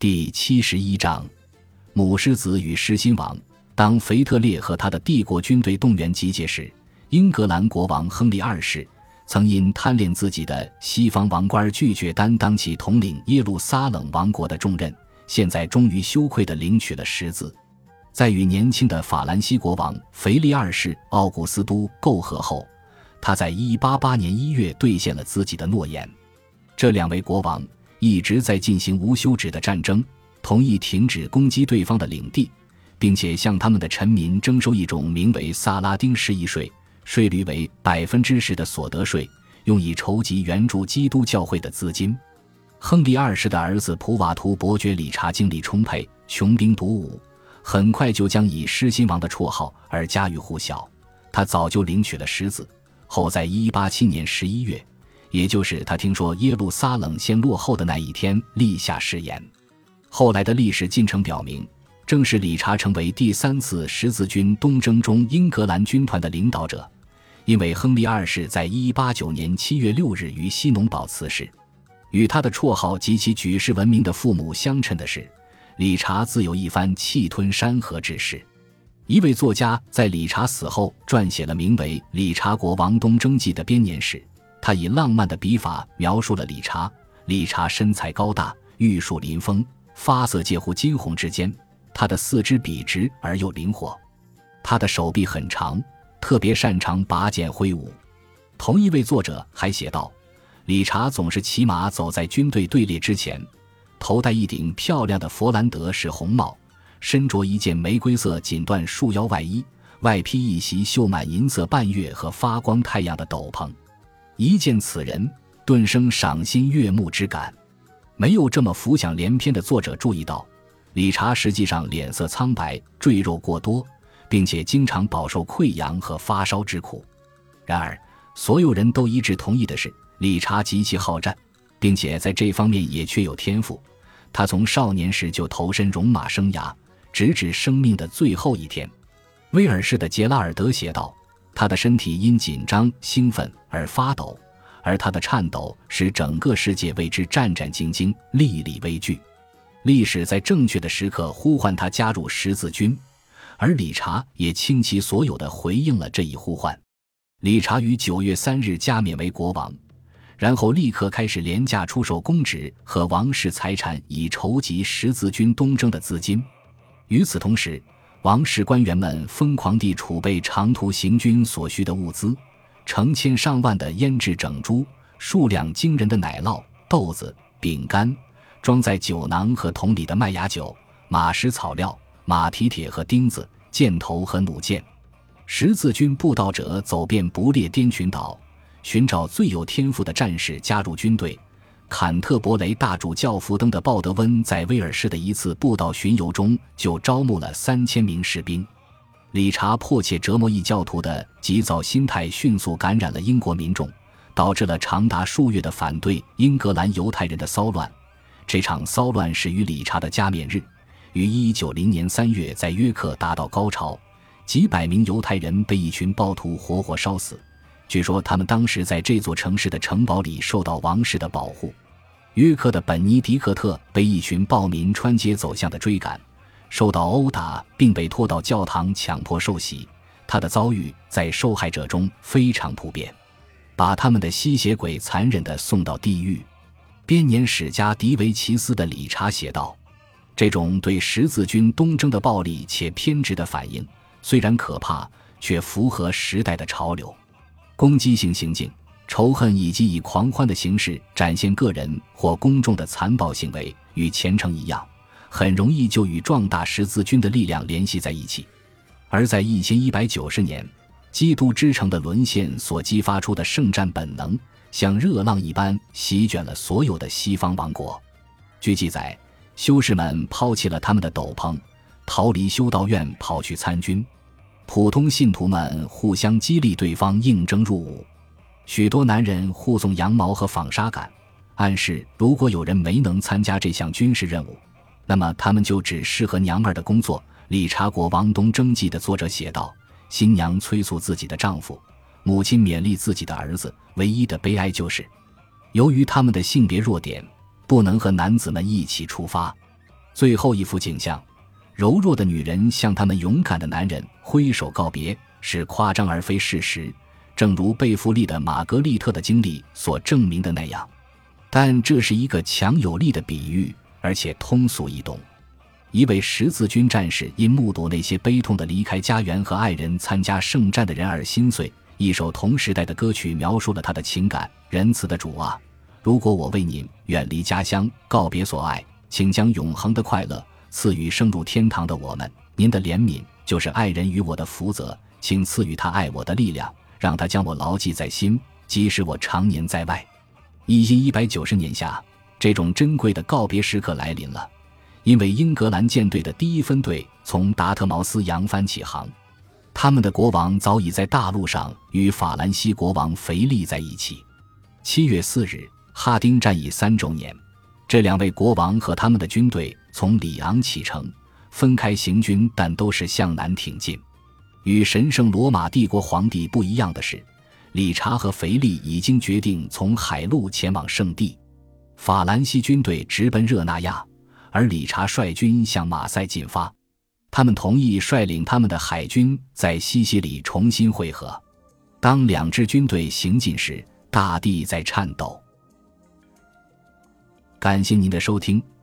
第七十一章，母狮子与狮心王。当腓特烈和他的帝国军队动员集结时，英格兰国王亨利二世曾因贪恋自己的西方王冠，拒绝担当起统领耶路撒冷王国的重任。现在终于羞愧地领取了狮子。在与年轻的法兰西国王腓力二世奥古斯都媾和后，他在188年1月兑现了自己的诺言。这两位国王一直在进行无休止的战争，同意停止攻击对方的领地，并且向他们的臣民征收一种名为萨拉丁十一税，税率为百分之十的所得税，用以筹集援助基督教会的资金。亨利二世的儿子普瓦图伯爵理查精力充沛，穷兵黩武。很快就将以狮心王的绰号而家喻户晓。他早就领取了狮子，后在187年11月，也就是他听说耶路撒冷先落后的那一天，立下誓言。后来的历史进程表明，正是理查成为第三次十字军东征中英格兰军团的领导者，因为亨利二世在189年7月6日于西农堡辞世。与他的绰号及其举世闻名的父母相称的是。理查自有一番气吞山河之势。一位作家在理查死后撰写了名为《理查国王东征记》的编年史，他以浪漫的笔法描述了理查。理查身材高大，玉树临风，发色介乎金红之间。他的四肢笔直而又灵活，他的手臂很长，特别擅长拔剑挥舞。同一位作者还写道：理查总是骑马走在军队队列之前。头戴一顶漂亮的佛兰德式红帽，身着一件玫瑰色锦缎束腰外衣，外披一袭绣满银色半月和发光太阳的斗篷。一见此人，顿生赏心悦目之感。没有这么浮想联翩的作者注意到，理查实际上脸色苍白，赘肉过多，并且经常饱受溃疡和发烧之苦。然而，所有人都一致同意的是，理查极其好战，并且在这方面也确有天赋。他从少年时就投身戎马生涯，直至生命的最后一天。威尔士的杰拉尔德写道：“他的身体因紧张、兴奋而发抖，而他的颤抖使整个世界为之战战兢兢、历历危惧。历史在正确的时刻呼唤他加入十字军，而理查也倾其所有的回应了这一呼唤。理查于九月三日加冕为国王。”然后立刻开始廉价出售公职和王室财产，以筹集十字军东征的资金。与此同时，王室官员们疯狂地储备长途行军所需的物资，成千上万的腌制整猪，数量惊人的奶酪、豆子、饼干，装在酒囊和桶里的麦芽酒、马食草料、马蹄铁和钉子、箭头和弩箭。十字军布道者走遍不列颠群岛。寻找最有天赋的战士加入军队。坎特伯雷大主教福登的鲍德温在威尔士的一次布道巡游中就招募了三千名士兵。理查迫切折磨异教徒的急躁心态迅速感染了英国民众，导致了长达数月的反对英格兰犹太人的骚乱。这场骚乱始于理查的加冕日，于一九零年三月在约克达到高潮，几百名犹太人被一群暴徒活活烧死。据说他们当时在这座城市的城堡里受到王室的保护。约克的本尼迪克特被一群暴民穿街走巷的追赶，受到殴打，并被拖到教堂强迫受洗。他的遭遇在受害者中非常普遍，把他们的吸血鬼残忍地送到地狱。编年史家迪维奇斯的理查写道：“这种对十字军东征的暴力且偏执的反应，虽然可怕，却符合时代的潮流。”攻击性行径、仇恨以及以狂欢的形式展现个人或公众的残暴行为，与虔诚一样，很容易就与壮大十字军的力量联系在一起。而在一千一百九十年，基督之城的沦陷所激发出的圣战本能，像热浪一般席卷了所有的西方王国。据记载，修士们抛弃了他们的斗篷，逃离修道院，跑去参军。普通信徒们互相激励对方应征入伍，许多男人护送羊毛和纺纱杆，暗示如果有人没能参加这项军事任务，那么他们就只适合娘们的工作。理查国王东征记的作者写道：“新娘催促自己的丈夫，母亲勉励自己的儿子。唯一的悲哀就是，由于他们的性别弱点，不能和男子们一起出发。最后一幅景象，柔弱的女人向他们勇敢的男人挥手告别，是夸张而非事实，正如贝弗利的玛格丽特的经历所证明的那样。但这是一个强有力的比喻，而且通俗易懂。一位十字军战士因目睹那些悲痛的离开家园和爱人参加圣战的人而心碎。一首同时代的歌曲描述了他的情感：仁慈的主啊，如果我为您远离家乡，告别所爱，请将永恒的快乐赐予升入天堂的我们。您的怜悯就是爱人与我的福泽，请赐予他爱我的力量，让他将我牢记在心，即使我常年在外。一一一百九十年下，这种珍贵的告别时刻来临了。因为英格兰舰队的第一分队从达特茅斯扬帆起航，他们的国王早已在大陆上与法兰西国王腓力在一起。七月四日，哈丁战役三周年，这两位国王和他们的军队从里昂启程，分开行军，但都是向南挺进。与神圣罗马帝国皇帝不一样的是，理查和腓力已经决定从海路前往圣地，法兰西军队直奔热那亚。而理查率军向马赛进发，他们同意率领他们的海军在西西里重新会合。当两支军队行进时，大地在颤抖。感谢您的收听，